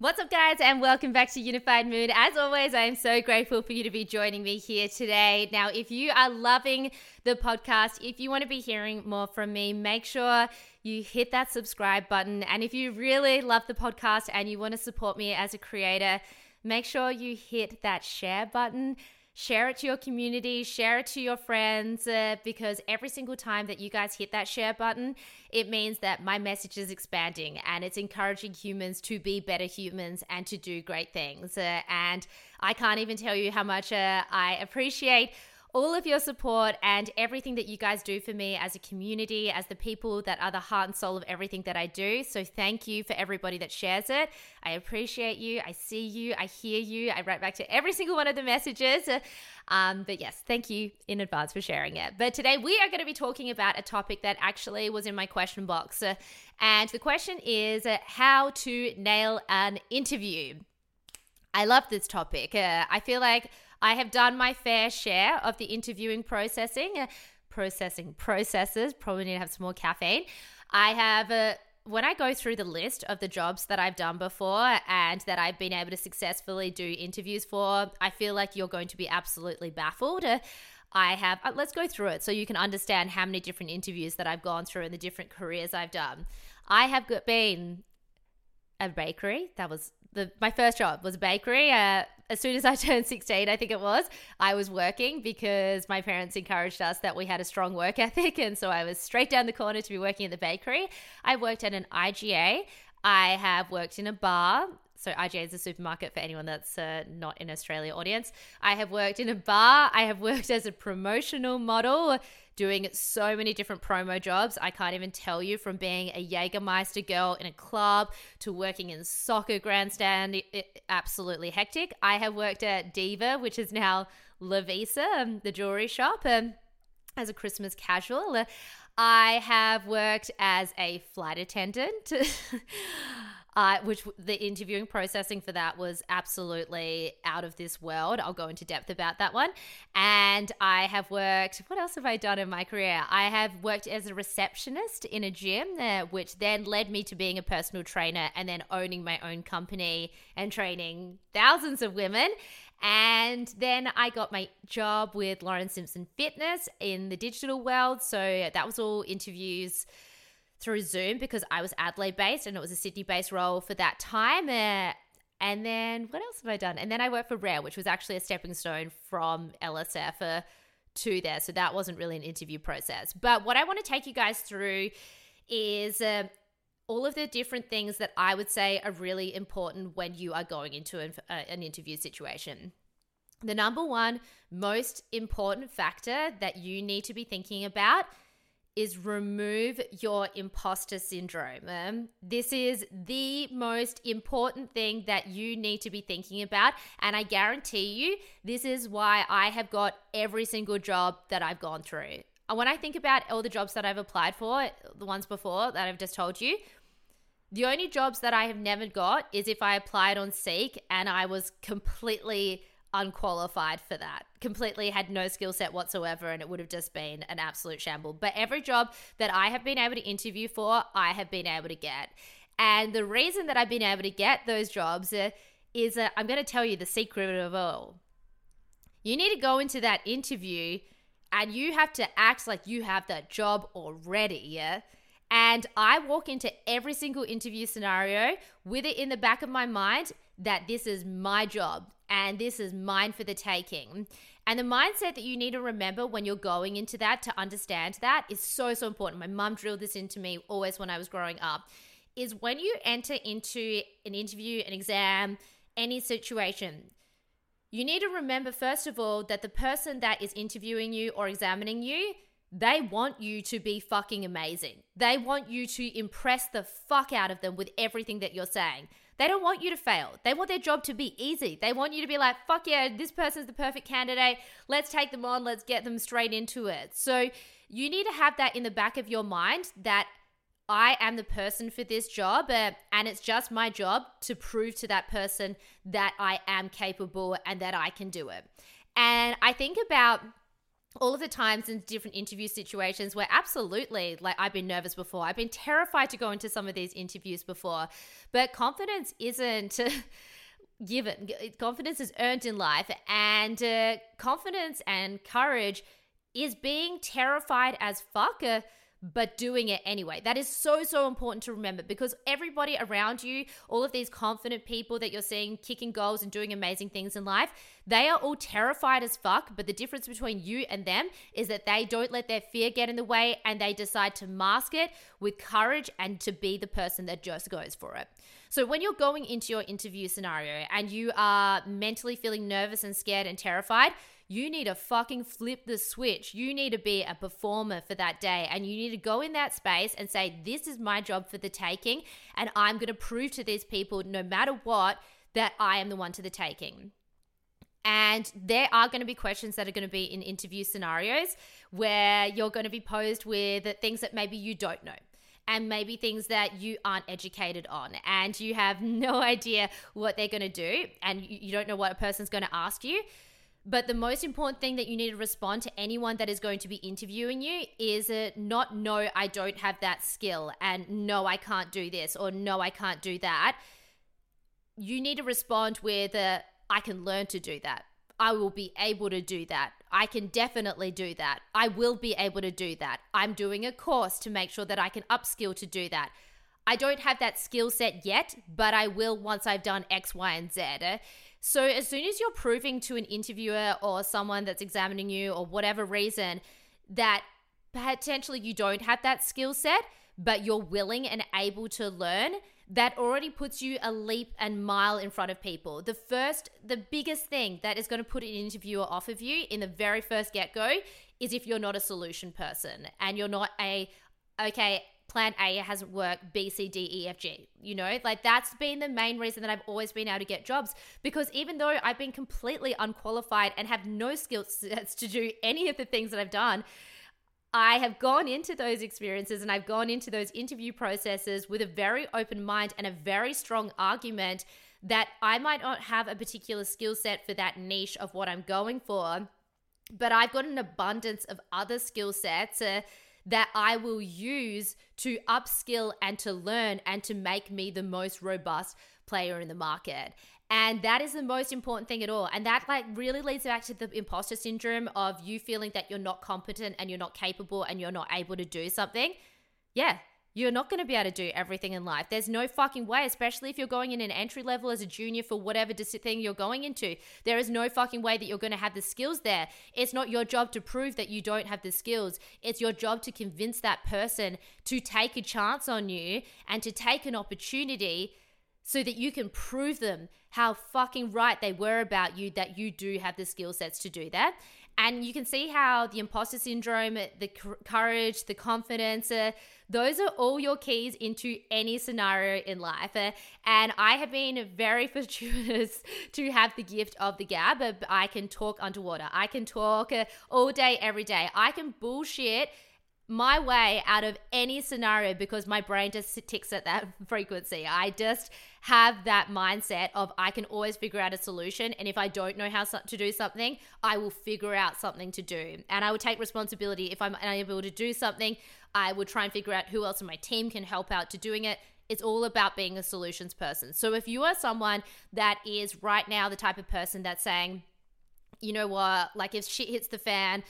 What's up, guys, and welcome back to Unified Mood. As always, I am so grateful for you to be joining me here today. Now, if you are loving the podcast, if you want to be hearing more from me, make sure you hit that subscribe button. And if you really love the podcast and you want to support me as a creator, make sure you hit that share button share it to your community, share it to your friends, uh, because every single time that you guys hit that share button, it means that my message is expanding and it's encouraging humans to be better humans and to do great things. Uh, and I can't even tell you how much uh, I appreciate all of your support and everything that you guys do for me as a community, as the people that are the heart and soul of everything that I do. So thank you for everybody that shares it. I appreciate you. I see you. I hear you. I write back to every single one of the messages. Um, but yes, thank you in advance for sharing it. But today we are going to be talking about a topic that actually was in my question box. And the question is uh, how to nail an interview. I love this topic. Uh, I feel like I have done my fair share of the interviewing processing, uh, processing processes. Probably need to have some more caffeine. I have. Uh, when I go through the list of the jobs that I've done before and that I've been able to successfully do interviews for, I feel like you're going to be absolutely baffled. Uh, I have, let's go through it so you can understand how many different interviews that I've gone through and the different careers I've done. I have been a bakery. That was the my first job was a bakery. Uh, as soon as I turned 16, I think it was, I was working because my parents encouraged us that we had a strong work ethic. And so I was straight down the corner to be working at the bakery. I worked at an IGA. I have worked in a bar. So IGA is a supermarket for anyone that's uh, not in Australia audience. I have worked in a bar. I have worked as a promotional model doing so many different promo jobs. I can't even tell you from being a Jägermeister girl in a club to working in soccer grandstand. It, it, absolutely hectic. I have worked at Diva, which is now Lovisa, um, the jewelry shop, um, as a Christmas casual. I have worked as a flight attendant. uh, which the interviewing processing for that was absolutely out of this world. I'll go into depth about that one. And I have worked, what else have I done in my career? I have worked as a receptionist in a gym, uh, which then led me to being a personal trainer and then owning my own company and training thousands of women. And then I got my job with Lauren Simpson Fitness in the digital world. So that was all interviews through Zoom because I was Adelaide based and it was a Sydney based role for that time. Uh, and then what else have I done? And then I worked for Rare, which was actually a stepping stone from LSF uh, to there. So that wasn't really an interview process. But what I want to take you guys through is uh, all of the different things that I would say are really important when you are going into an, uh, an interview situation. The number one most important factor that you need to be thinking about is remove your imposter syndrome. Um, this is the most important thing that you need to be thinking about. And I guarantee you, this is why I have got every single job that I've gone through. When I think about all the jobs that I've applied for, the ones before that I've just told you, the only jobs that I have never got is if I applied on Seek and I was completely unqualified for that. Completely had no skill set whatsoever, and it would have just been an absolute shamble. But every job that I have been able to interview for, I have been able to get. And the reason that I've been able to get those jobs uh, is that I'm going to tell you the secret of all. You need to go into that interview and you have to act like you have that job already, yeah? And I walk into every single interview scenario with it in the back of my mind that this is my job and this is mine for the taking. And the mindset that you need to remember when you're going into that to understand that is so, so important. My mum drilled this into me always when I was growing up is when you enter into an interview, an exam, any situation, you need to remember, first of all, that the person that is interviewing you or examining you, they want you to be fucking amazing. They want you to impress the fuck out of them with everything that you're saying. They don't want you to fail. They want their job to be easy. They want you to be like, fuck yeah, this person's the perfect candidate. Let's take them on. Let's get them straight into it. So you need to have that in the back of your mind that I am the person for this job, uh, and it's just my job to prove to that person that I am capable and that I can do it. And I think about all of the times in different interview situations where absolutely like I've been nervous before. I've been terrified to go into some of these interviews before. But confidence isn't given. Confidence is earned in life and uh, confidence and courage is being terrified as fuck uh, but doing it anyway. That is so, so important to remember because everybody around you, all of these confident people that you're seeing kicking goals and doing amazing things in life, they are all terrified as fuck. But the difference between you and them is that they don't let their fear get in the way and they decide to mask it with courage and to be the person that just goes for it. So when you're going into your interview scenario and you are mentally feeling nervous and scared and terrified, you need to fucking flip the switch. You need to be a performer for that day and you need to go in that space and say, This is my job for the taking, and I'm going to prove to these people, no matter what, that I am the one to the taking. And there are going to be questions that are going to be in interview scenarios where you're going to be posed with things that maybe you don't know and maybe things that you aren't educated on and you have no idea what they're going to do and you don't know what a person's going to ask you. But the most important thing that you need to respond to anyone that is going to be interviewing you is uh, not no, I don't have that skill, and no, I can't do this, or no, I can't do that. You need to respond with uh, I can learn to do that. I will be able to do that. I can definitely do that. I will be able to do that. I'm doing a course to make sure that I can upskill to do that. I don't have that skill set yet, but I will once I've done X, Y, and Z. So as soon as you're proving to an interviewer or someone that's examining you or whatever reason that potentially you don't have that skill set, but you're willing and able to learn, that already puts you a leap and mile in front of people. The first, the biggest thing that is going to put an interviewer off of you in the very first get go is if you're not a solution person and you're not a, okay, plan A hasn't worked, B, C, D, E, F, G. You know, like that's been the main reason that I've always been able to get jobs because even though I've been completely unqualified and have no skill sets to do any of the things that I've done, I have gone into those experiences and I've gone into those interview processes with a very open mind and a very strong argument that I might not have a particular skill set for that niche of what I'm going for, but I've got an abundance of other skill sets. Uh, that I will use to upskill and to learn and to make me the most robust player in the market. And that is the most important thing at all. And that like really leads back to the imposter syndrome of you feeling that you're not competent and you're not capable and you're not able to do something. Yeah, you're not going to be able to do everything in life. There's no fucking way, especially if you're going in an entry level as a junior for whatever thing you're going into. There is no fucking way that you're going to have the skills there. It's not your job to prove that you don't have the skills. It's your job to convince that person to take a chance on you and to take an opportunity so that you can prove them how fucking right they were about you that you do have the skill sets to do that. And you can see how the imposter syndrome, the courage, the confidence, uh, those are all your keys into any scenario in life. Uh, and I have been very fortuitous to have the gift of the gab. Uh, I can talk underwater, I can talk uh, all day, every day. I can bullshit my way out of any scenario because my brain just ticks at that frequency. I just have that mindset of I can always figure out a solution. And if I don't know how to do something, I will figure out something to do. And I will take responsibility. If I'm unable to do something, I would try and figure out who else in my team can help out to doing it. It's all about being a solutions person. So if you are someone that is right now the type of person that's saying, you know what, like if shit hits the fan,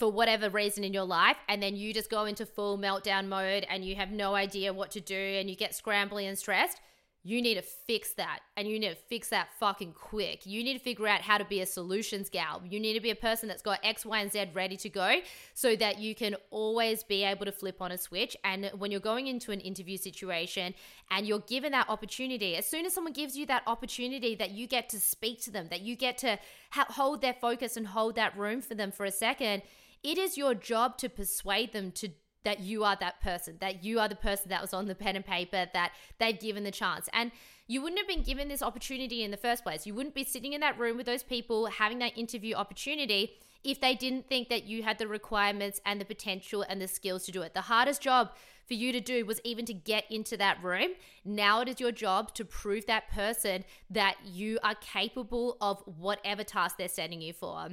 for whatever reason in your life and then you just go into full meltdown mode and you have no idea what to do and you get scrambly and stressed you need to fix that and you need to fix that fucking quick. You need to figure out how to be a solutions gal. You need to be a person that's got X, Y, and Z ready to go so that you can always be able to flip on a switch. And when you're going into an interview situation and you're given that opportunity, as soon as someone gives you that opportunity that you get to speak to them, that you get to ha- hold their focus and hold that room for them for a second, it is your job to persuade them to that you are that person, that you are the person that was on the pen and paper, that they've given the chance. And you wouldn't have been given this opportunity in the first place. You wouldn't be sitting in that room with those people having that interview opportunity if they didn't think that you had the requirements and the potential and the skills to do it. The hardest job for you to do was even to get into that room. Now it is your job to prove that person that you are capable of whatever task they're setting you for.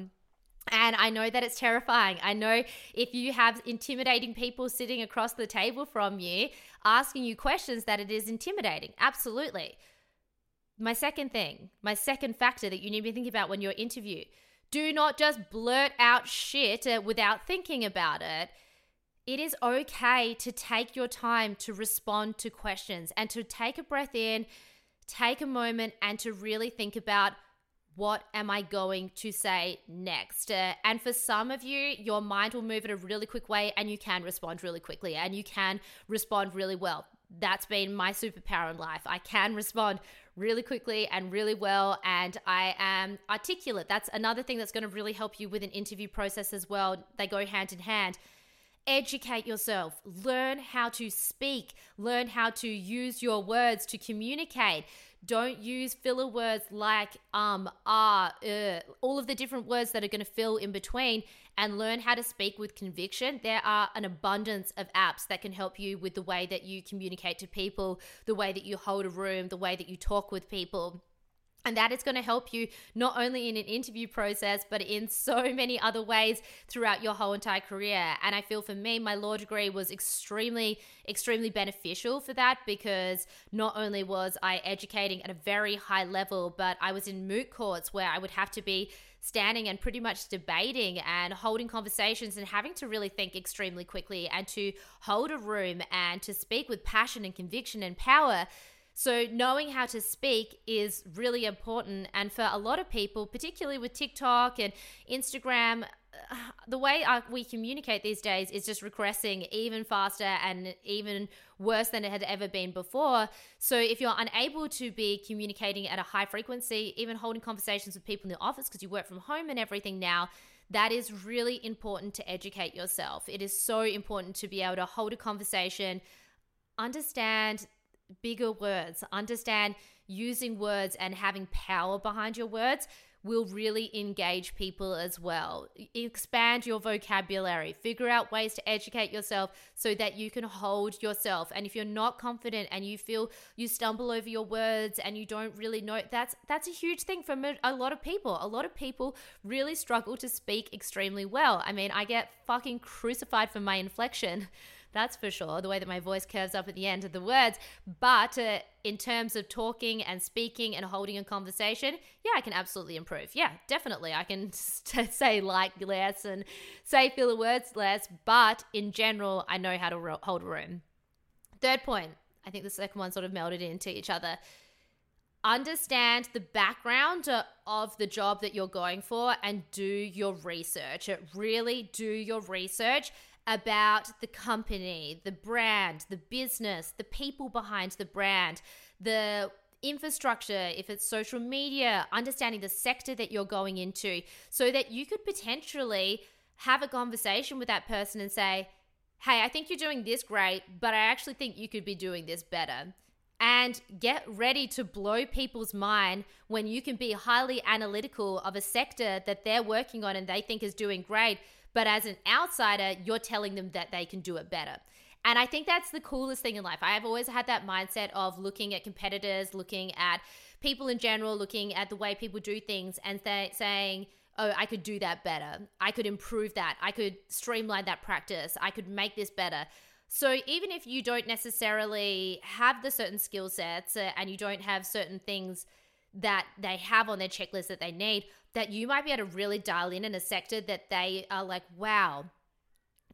And I know that it's terrifying. I know if you have intimidating people sitting across the table from you asking you questions, that it is intimidating. Absolutely. My second thing, my second factor that you need to be thinking about when you're interview do not just blurt out shit uh, without thinking about it. It is okay to take your time to respond to questions and to take a breath in, take a moment, and to really think about what am I going to say next? Uh, and for some of you, your mind will move in a really quick way and you can respond really quickly and you can respond really well. That's been my superpower in life. I can respond really quickly and really well, and I am articulate. That's another thing that's going to really help you with an interview process as well. They go hand in hand educate yourself, learn how to speak, learn how to use your words to communicate. Don't use filler words like um, ah, uh, all of the different words that are going to fill in between and learn how to speak with conviction. There are an abundance of apps that can help you with the way that you communicate to people, the way that you hold a room, the way that you talk with people. And that is going to help you not only in an interview process, but in so many other ways throughout your whole entire career. And I feel for me, my law degree was extremely, extremely beneficial for that because not only was I educating at a very high level, but I was in moot courts where I would have to be standing and pretty much debating and holding conversations and having to really think extremely quickly and to hold a room and to speak with passion and conviction and power so, knowing how to speak is really important. And for a lot of people, particularly with TikTok and Instagram, uh, the way we communicate these days is just regressing even faster and even worse than it had ever been before. So, if you're unable to be communicating at a high frequency, even holding conversations with people in the office because you work from home and everything now, that is really important to educate yourself. It is so important to be able to hold a conversation, understand bigger words, understand using words and having power behind your words will really engage people as well. Expand your vocabulary, figure out ways to educate yourself so that you can hold yourself. And if you're not confident and you feel you stumble over your words and you don't really know, that's that's a huge thing for a lot of people. A lot of people really struggle to speak extremely well. I mean, I get fucking crucified for my inflection that's for sure, the way that my voice curves up at the end of the words. But uh, in terms of talking and speaking and holding a conversation, yeah, I can absolutely improve. Yeah, definitely. I can say like less and say filler words less, but in general, I know how to ro- hold a room. Third point, I think the second one sort of melded into each other understand the background of the job that you're going for and do your research. Really do your research about the company, the brand, the business, the people behind the brand, the infrastructure, if it's social media, understanding the sector that you're going into, so that you could potentially have a conversation with that person and say, Hey, I think you're doing this great, but I actually think you could be doing this better. And get ready to blow people's mind when you can be highly analytical of a sector that they're working on and they think is doing great but as an outsider, you're telling them that they can do it better. And I think that's the coolest thing in life. I have always had that mindset of looking at competitors, looking at people in general, looking at the way people do things and th- saying, oh, I could do that better. I could improve that. I could streamline that practice. I could make this better. So even if you don't necessarily have the certain skill sets uh, and you don't have certain things that they have on their checklist that they need, that you might be able to really dial in in a sector that they are like, wow,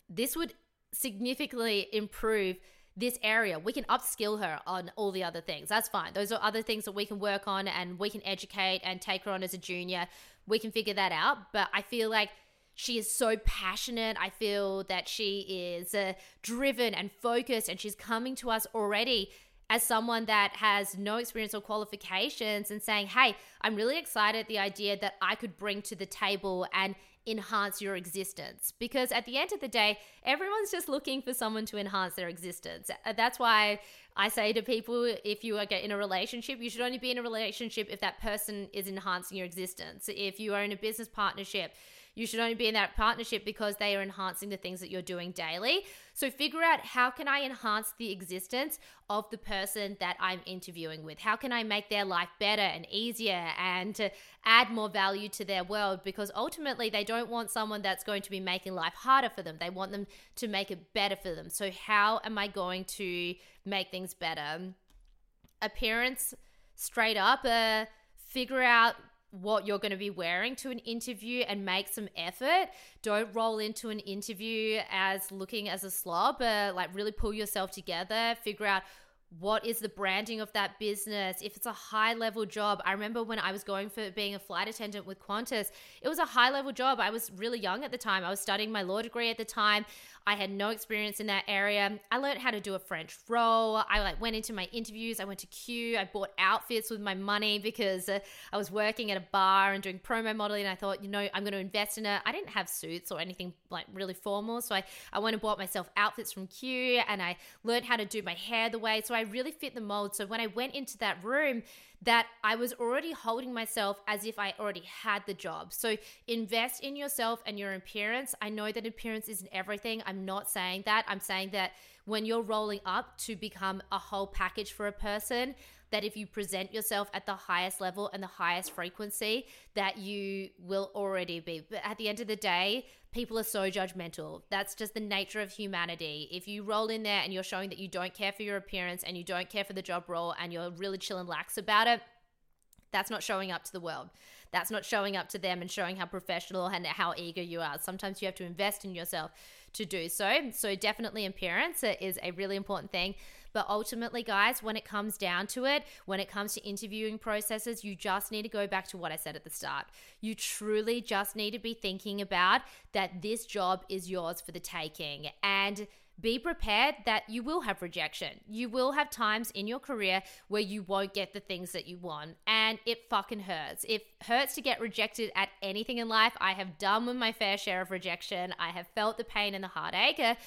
this would significantly improve this area. We can upskill her on all the other things. That's fine. Those are other things that we can work on and we can educate and take her on as a junior. We can figure that out. But I feel like she is so passionate. I feel that she is uh, driven and focused and she's coming to us already as someone that has no experience or qualifications and saying, hey, I'm really excited at the idea that I could bring to the table and enhance your existence. Because at the end of the day, everyone's just looking for someone to enhance their existence. Uh, that's why I say to people if you are in a relationship, you should only be in a relationship if that person is enhancing your existence. If you are in a business partnership, You should only be in that partnership because they are enhancing the things that you're doing daily. So figure out how can I enhance the existence of the person that I'm interviewing with? How can I make their life better and easier and to add more value to their world? Because ultimately they don't want someone that's going to be making life harder for them. They want them to make it better for them. So how am I going to make things better? Appearance straight up, uh, figure out what you're going to be wearing to an interview and make some effort. Don't roll into an interview as looking as a slob, but like really pull yourself together, figure out what is the branding of that business. If it's a high level job i remember when i was going for being a flight attendant with qantas it was a high level job. I was really young at the time. I was studying my law degree at the time I had no experience in that area. I learned how to do a French roll. I like went into my interviews. I went to Cue. I bought outfits with my money because uh, I was working at a bar and doing promo modeling. I thought, you know, I'm going to invest in it. I didn't have suits or anything like really formal, so I I went and bought myself outfits from Cue, and I learned how to do my hair the way. So I really fit the mold. So when I went into that room that I was already holding myself as if I already had the job. So invest in yourself and your appearance. I know that appearance isn't everything. I'm not saying that. I'm saying that when you're rolling up to become a whole package for a person, that if you present yourself at the highest level and the highest frequency, that you will already be. But at the end of the day, people are so judgmental. That's just the nature of humanity. If you roll in there and you're showing that you don't care for your appearance and you don't care for the job role and you're really chill and lax about it, that's not showing up to the world. That's not showing up to them and showing how professional and how eager you are. Sometimes you have to invest in yourself to do so. So, definitely, appearance is a really important thing. But ultimately, guys, when it comes down to it, when it comes to interviewing processes, you just need to go back to what I said at the start. You truly just need to be thinking about that this job is yours for the taking. And be prepared that you will have rejection. You will have times in your career where you won't get the things that you want, and it fucking hurts. It hurts to get rejected at anything in life. I have done with my fair share of rejection. I have felt the pain and the heartache.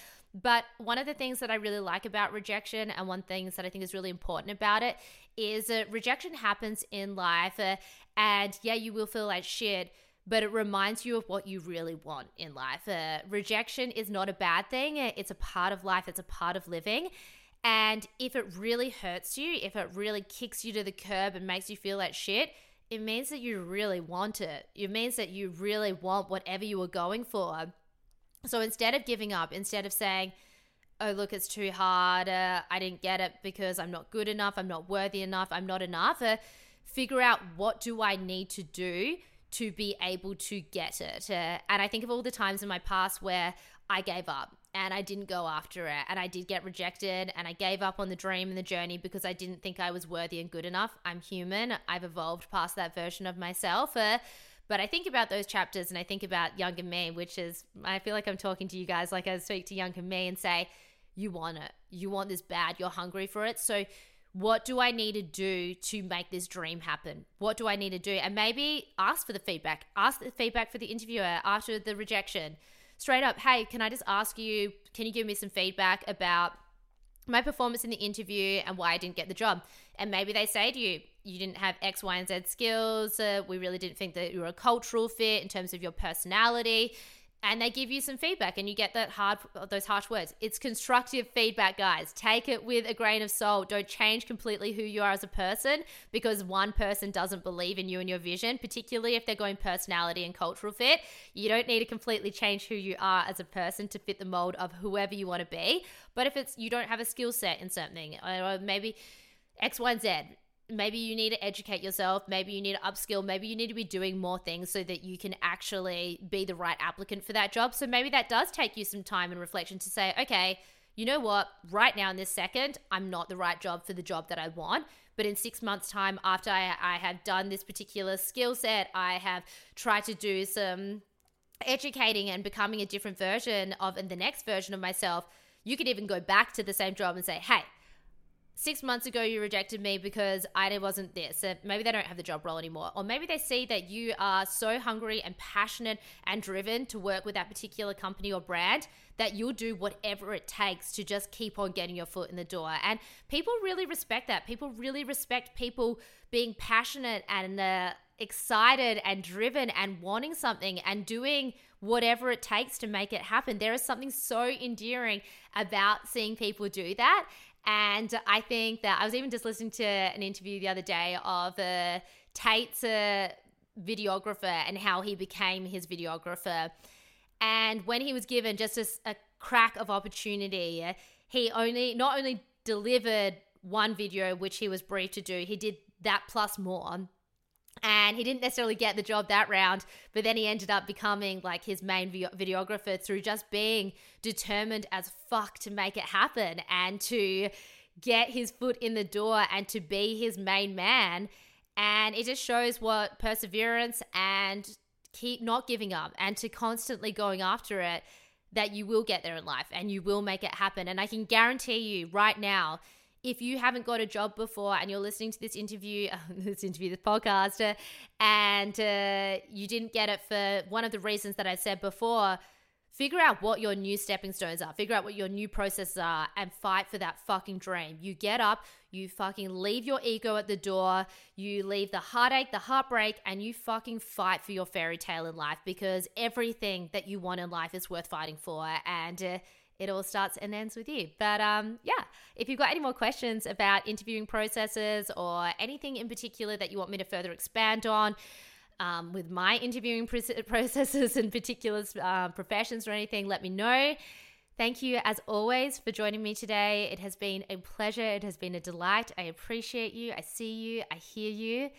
But one of the things that I really like about rejection, and one thing that I think is really important about it, is that rejection happens in life. Uh, and yeah, you will feel like shit, but it reminds you of what you really want in life. Uh, rejection is not a bad thing, it's a part of life, it's a part of living. And if it really hurts you, if it really kicks you to the curb and makes you feel like shit, it means that you really want it. It means that you really want whatever you were going for. So instead of giving up, instead of saying, oh, look, it's too hard, uh, I didn't get it because I'm not good enough, I'm not worthy enough, I'm not enough, uh, figure out what do I need to do to be able to get it. Uh, and I think of all the times in my past where I gave up and I didn't go after it and I did get rejected and I gave up on the dream and the journey because I didn't think I was worthy and good enough. I'm human. I've evolved past that version of myself. Uh, but I think about those chapters and I think about younger me, which is, I feel like I'm talking to you guys like I speak to younger me and say, you want it. You want this bad. You're hungry for it. So, what do I need to do to make this dream happen? What do I need to do? And maybe ask for the feedback. Ask the feedback for the interviewer after the rejection. Straight up, hey, can I just ask you, can you give me some feedback about my performance in the interview and why I didn't get the job? And maybe they say to you, you didn't have X, Y, and Z skills. Uh, we really didn't think that you were a cultural fit in terms of your personality. And they give you some feedback, and you get that hard, those harsh words. It's constructive feedback, guys. Take it with a grain of salt. Don't change completely who you are as a person because one person doesn't believe in you and your vision, particularly if they're going personality and cultural fit. You don't need to completely change who you are as a person to fit the mold of whoever you want to be. But if it's you don't have a skill set in something, or maybe X, Y, and Z maybe you need to educate yourself maybe you need to upskill maybe you need to be doing more things so that you can actually be the right applicant for that job. So maybe that does take you some time and reflection to say okay you know what? Right now in this second i'm not the right job for the job that i want. But in six months time after i, I have done this particular skill set i have tried to do some educating and becoming a different version of and the next version of myself you could even go back to the same job and say hey six months ago you rejected me because I wasn't this. So maybe they don't have the job role anymore. Or maybe they see that you are so hungry and passionate and driven to work with that particular company or brand that you'll do whatever it takes to just keep on getting your foot in the door. And people really respect that. People really respect people being passionate and uh, excited and driven and wanting something and doing whatever it takes to make it happen. There is something so endearing about seeing people do that. And I think that I was even just listening to an interview the other day of uh, Tate's uh, videographer and how he became his videographer. And when he was given just a, a crack of opportunity, he only not only delivered one video which he was briefed to do, he did that plus more and he didn't necessarily get the job that round but then he ended up becoming like his main videographer through just being determined as fuck to make it happen and to get his foot in the door and to be his main man. And it just shows what perseverance and keep not giving up and to constantly going after it that you will get there in life and you will make it happen. And i can guarantee you right now if you haven't got a job before and you're listening to this interview, this interview, this podcast, uh, and uh, you didn't get it for one of the reasons that I said before, figure out what your new stepping stones are, figure out what your new processes are, and fight for that fucking dream. You get up, you fucking leave your ego at the door, you leave the heartache, the heartbreak, and you fucking fight for your fairy tale in life because everything that you want in life is worth fighting for. And uh, it all starts and ends with you. But um, yeah, if you've got any more questions about interviewing processes or anything in particular that you want me to further expand on, um, with my interviewing processes and particular uh, professions or anything, let me know. Thank you, as always, for joining me today. It has been a pleasure. It has been a delight. I appreciate you. I see you. I hear you.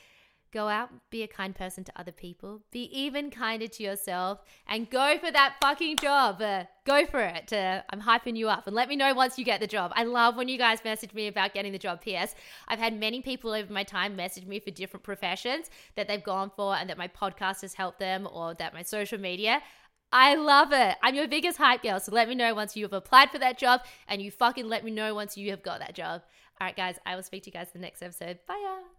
Go out, be a kind person to other people, be even kinder to yourself, and go for that fucking job. Uh, go for it. Uh, I'm hyping you up and let me know once you get the job. I love when you guys message me about getting the job. P.S. I've had many people over my time message me for different professions that they've gone for and that my podcast has helped them or that my social media. I love it. I'm your biggest hype girl. So let me know once you have applied for that job and you fucking let me know once you have got that job. All right, guys, I will speak to you guys in the next episode. Bye.